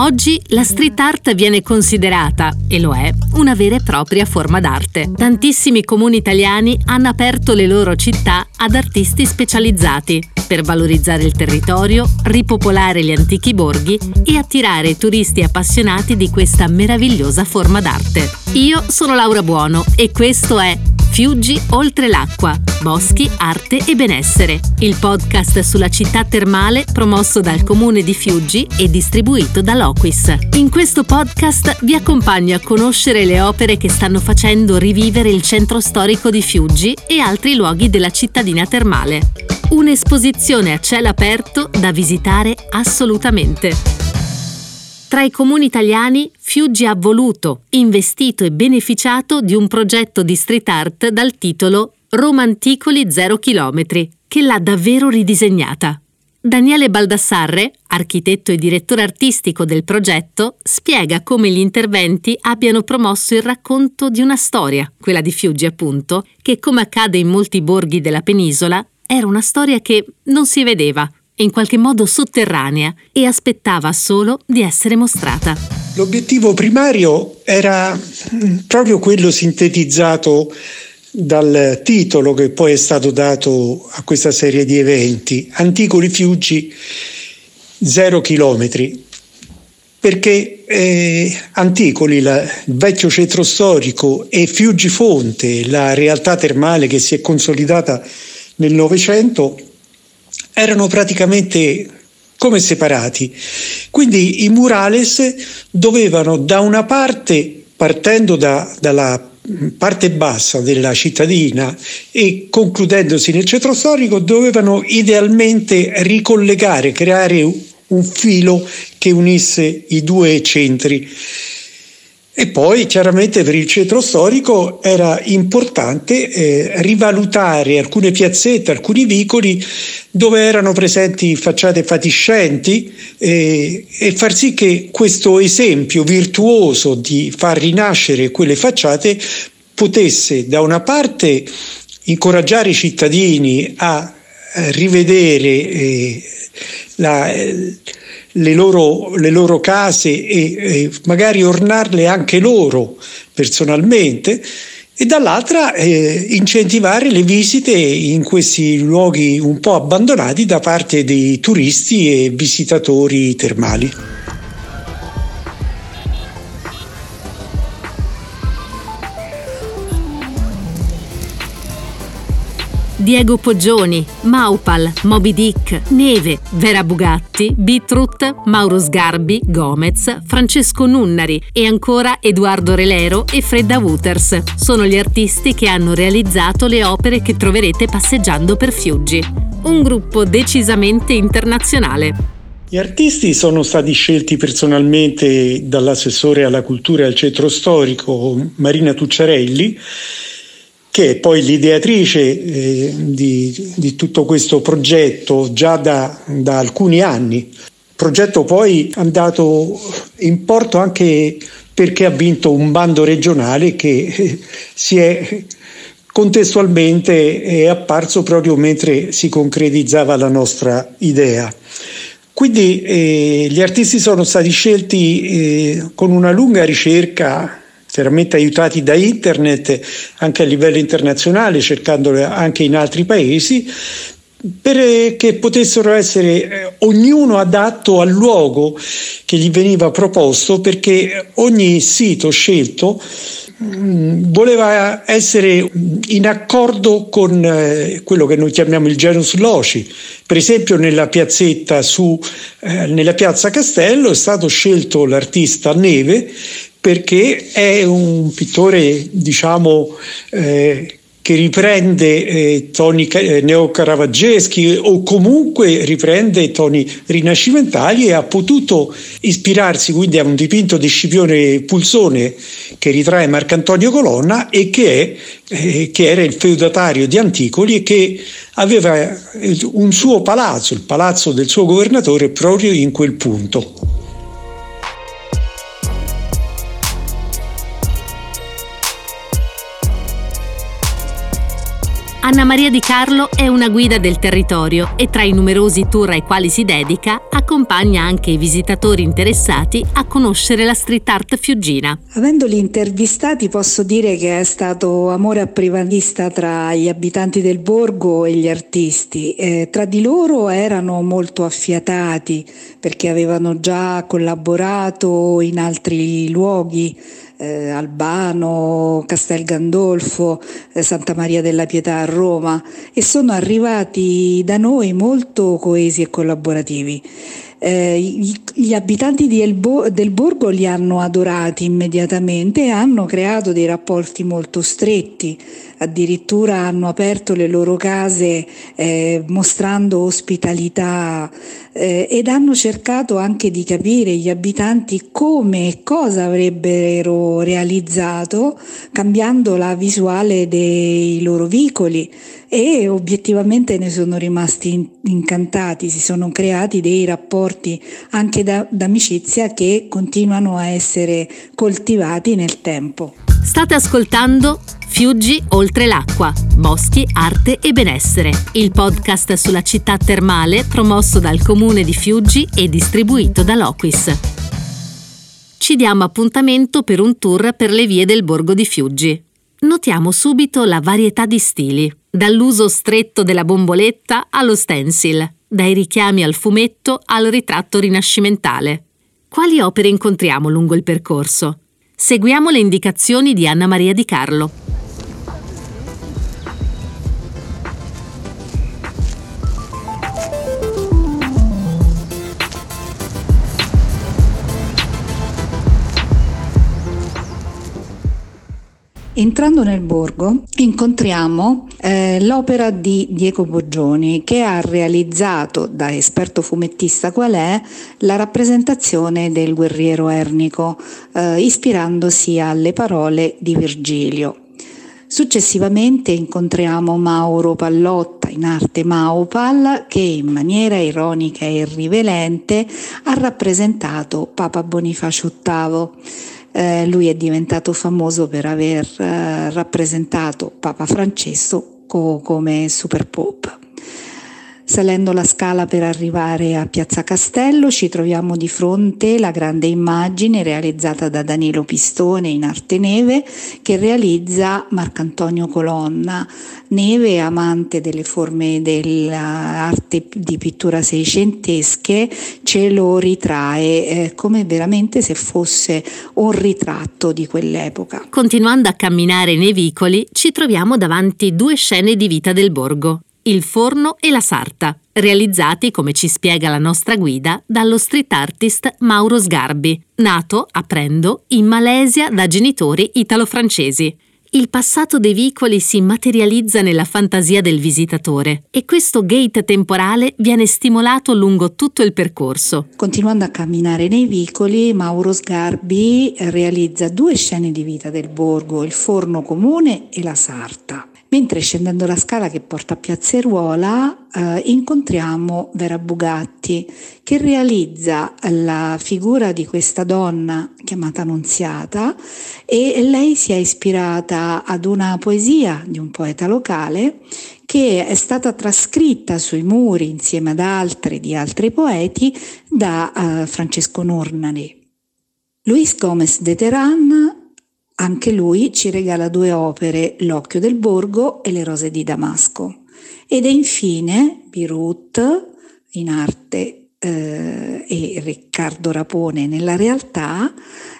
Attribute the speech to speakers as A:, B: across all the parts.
A: Oggi la street art viene considerata, e lo è, una vera e propria forma d'arte. Tantissimi comuni italiani hanno aperto le loro città ad artisti specializzati per valorizzare il territorio, ripopolare gli antichi borghi e attirare turisti appassionati di questa meravigliosa forma d'arte. Io sono Laura Buono e questo è Fiuggi oltre l'acqua, boschi, arte e benessere, il podcast sulla città termale promosso dal comune di Fiuggi e distribuito da Loquis. In questo podcast vi accompagno a conoscere le opere che stanno facendo rivivere il centro storico di Fiuggi e altri luoghi della cittadina termale. Un'esposizione a cielo aperto da visitare assolutamente. Tra i comuni italiani, Fiuggi ha voluto, investito e beneficiato di un progetto di street art dal titolo Romanticoli 0 km, che l'ha davvero ridisegnata. Daniele Baldassarre, architetto e direttore artistico del progetto, spiega come gli interventi abbiano promosso il racconto di una storia, quella di Fiuggi appunto, che come accade in molti borghi della penisola, era una storia che non si vedeva, in qualche modo sotterranea e aspettava solo di essere mostrata.
B: L'obiettivo primario era mm, proprio quello sintetizzato dal titolo che poi è stato dato a questa serie di eventi, Antico Rifugi zero chilometri, perché eh, Anticoli, la, il vecchio centro storico, e Fiuggi Fonte, la realtà termale che si è consolidata nel Novecento, erano praticamente come separati. Quindi i murales dovevano da una parte, partendo da, dalla parte bassa della cittadina e concludendosi nel centro storico, dovevano idealmente ricollegare, creare un filo che unisse i due centri. E poi chiaramente per il centro storico era importante eh, rivalutare alcune piazzette, alcuni vicoli dove erano presenti facciate fatiscenti eh, e far sì che questo esempio virtuoso di far rinascere quelle facciate potesse da una parte incoraggiare i cittadini a rivedere eh, la, le loro, le loro case e, e, magari ornarle anche loro personalmente e dall'altra eh, incentivare le visite in questi luoghi un po' abbandonati da parte dei turisti e visitatori termali.
A: Diego Poggioni, Maupal, Moby Dick, Neve, Vera Bugatti, Bitrut, Mauro Sgarbi, Gomez, Francesco Nunnari e ancora Edoardo Relero e Fredda Wooters. Sono gli artisti che hanno realizzato le opere che troverete passeggiando per Fiuggi. Un gruppo decisamente internazionale.
B: Gli artisti sono stati scelti personalmente dall'assessore alla cultura e al centro storico Marina Tucciarelli che è poi l'ideatrice eh, di, di, tutto questo progetto già da, da alcuni anni. Progetto poi andato in porto anche perché ha vinto un bando regionale che eh, si è contestualmente è apparso proprio mentre si concretizzava la nostra idea. Quindi eh, gli artisti sono stati scelti eh, con una lunga ricerca chiaramente aiutati da internet anche a livello internazionale, cercandole anche in altri paesi, perché potessero essere eh, ognuno adatto al luogo che gli veniva proposto, perché ogni sito scelto mm, voleva essere in accordo con eh, quello che noi chiamiamo il genus loci. Per esempio nella piazzetta su, eh, nella piazza Castello è stato scelto l'artista Neve perché è un pittore, diciamo, eh, che riprende eh, toni eh, neocaravaggeschi o comunque riprende toni rinascimentali e ha potuto ispirarsi quindi a un dipinto di Scipione Pulsone che ritrae Marcantonio Colonna e che, è, eh, che era il feudatario di Anticoli e che aveva un suo palazzo, il palazzo del suo governatore proprio in quel punto.
A: Anna Maria Di Carlo è una guida del territorio e tra i numerosi tour ai quali si dedica accompagna anche i visitatori interessati a conoscere la street art fiuggina.
C: Avendoli intervistati posso dire che è stato amore a prima vista tra gli abitanti del borgo e gli artisti. Eh, tra di loro erano molto affiatati perché avevano già collaborato in altri luoghi eh, Albano, Castel Gandolfo, eh, Santa Maria della Pietà a Roma e sono arrivati da noi molto coesi e collaborativi. Eh, gli abitanti Elbo, del borgo li hanno adorati immediatamente e hanno creato dei rapporti molto stretti, addirittura hanno aperto le loro case eh, mostrando ospitalità eh, ed hanno cercato anche di capire gli abitanti come e cosa avrebbero realizzato cambiando la visuale dei loro vicoli. E obiettivamente ne sono rimasti incantati, si sono creati dei rapporti anche da, d'amicizia che continuano a essere coltivati nel tempo.
A: State ascoltando Fiuggi oltre l'acqua, boschi, arte e benessere, il podcast sulla città termale promosso dal comune di Fiuggi e distribuito da Loquis. Ci diamo appuntamento per un tour per le vie del borgo di Fiuggi. Notiamo subito la varietà di stili, dall'uso stretto della bomboletta allo stencil, dai richiami al fumetto al ritratto rinascimentale. Quali opere incontriamo lungo il percorso? Seguiamo le indicazioni di Anna Maria Di Carlo.
C: Entrando nel borgo incontriamo eh, l'opera di Diego Boggioni che ha realizzato da esperto fumettista qual è la rappresentazione del guerriero ernico eh, ispirandosi alle parole di Virgilio. Successivamente incontriamo Mauro Pallotta, in arte Maupal, che in maniera ironica e irrivelente ha rappresentato Papa Bonifacio VIII. Eh, lui è diventato famoso per aver eh, rappresentato Papa Francesco co- come super pop. Salendo la scala per arrivare a Piazza Castello ci troviamo di fronte la grande immagine realizzata da Danilo Pistone in arte neve che realizza Marcantonio Colonna, neve amante delle forme dell'arte di pittura seicentesche, ce lo ritrae eh, come veramente se fosse un ritratto di quell'epoca.
A: Continuando a camminare nei vicoli ci troviamo davanti due scene di vita del borgo il forno e la sarta, realizzati, come ci spiega la nostra guida, dallo street artist Mauro Sgarbi, nato, apprendo, in Malesia da genitori italo-francesi. Il passato dei vicoli si materializza nella fantasia del visitatore e questo gate temporale viene stimolato lungo tutto il percorso.
C: Continuando a camminare nei vicoli, Mauro Sgarbi realizza due scene di vita del borgo, il forno comune e la sarta. Mentre scendendo la scala che porta a Piazzeruola eh, incontriamo Vera Bugatti che realizza la figura di questa donna chiamata Nunziata e lei si è ispirata ad una poesia di un poeta locale che è stata trascritta sui muri insieme ad altri di altri poeti da uh, Francesco Nurnari. Luis Gomez de Terán anche lui ci regala due opere, L'occhio del borgo e Le rose di Damasco. Ed è infine Birut in arte eh, e Riccardo Rapone nella realtà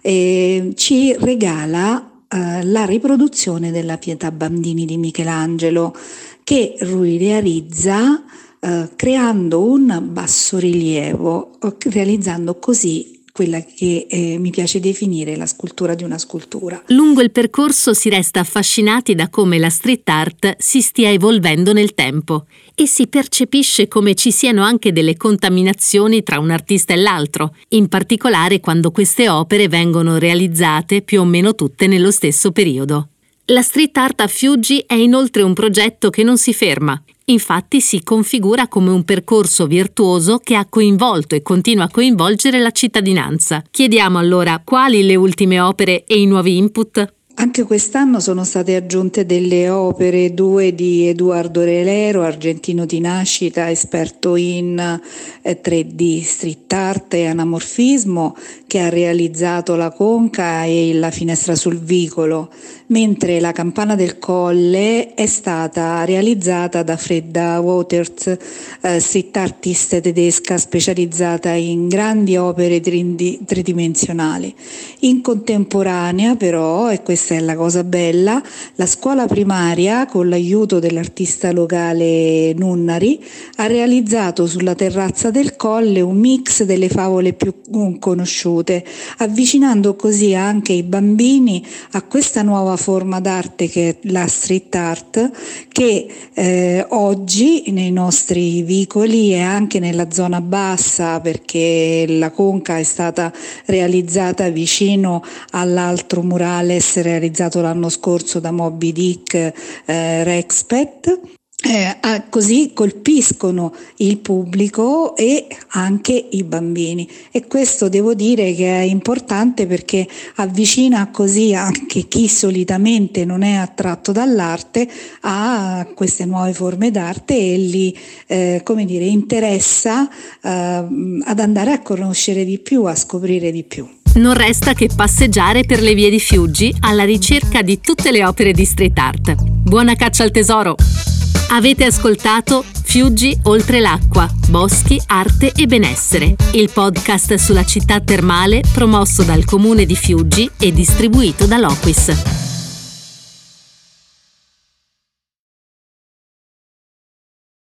C: eh, ci regala eh, la riproduzione della Pietà Bambini di Michelangelo che lui realizza eh, creando un bassorilievo, realizzando così quella che eh, mi piace definire la scultura di una scultura.
A: Lungo il percorso si resta affascinati da come la street art si stia evolvendo nel tempo e si percepisce come ci siano anche delle contaminazioni tra un artista e l'altro, in particolare quando queste opere vengono realizzate più o meno tutte nello stesso periodo. La street art a Fiuggi è inoltre un progetto che non si ferma Infatti si configura come un percorso virtuoso che ha coinvolto e continua a coinvolgere la cittadinanza. Chiediamo allora quali le ultime opere e i nuovi input?
C: Anche quest'anno sono state aggiunte delle opere, due di Eduardo Relero, argentino di nascita, esperto in 3D, eh, street art e anamorfismo, che ha realizzato la conca e la finestra sul vicolo, mentre la campana del colle è stata realizzata da Fredda Waters, eh, street artist tedesca specializzata in grandi opere tridimensionali. In contemporanea però, e questa questa è la cosa bella, la scuola primaria, con l'aiuto dell'artista locale Nunnari, ha realizzato sulla terrazza del colle un mix delle favole più conosciute, avvicinando così anche i bambini a questa nuova forma d'arte che è la street art, che eh, oggi nei nostri vicoli e anche nella zona bassa, perché la conca è stata realizzata vicino all'altro murales realizzato l'anno scorso da Moby Dick eh, Rexpet. Eh, così colpiscono il pubblico e anche i bambini e questo devo dire che è importante perché avvicina così anche chi solitamente non è attratto dall'arte a queste nuove forme d'arte e li eh, come dire, interessa eh, ad andare a conoscere di più, a scoprire di più
A: non resta che passeggiare per le vie di Fiuggi alla ricerca di tutte le opere di street art. Buona caccia al tesoro! Avete ascoltato Fiuggi oltre l'acqua, boschi, arte e benessere, il podcast sulla città termale promosso dal comune di Fiuggi e distribuito da Loquis.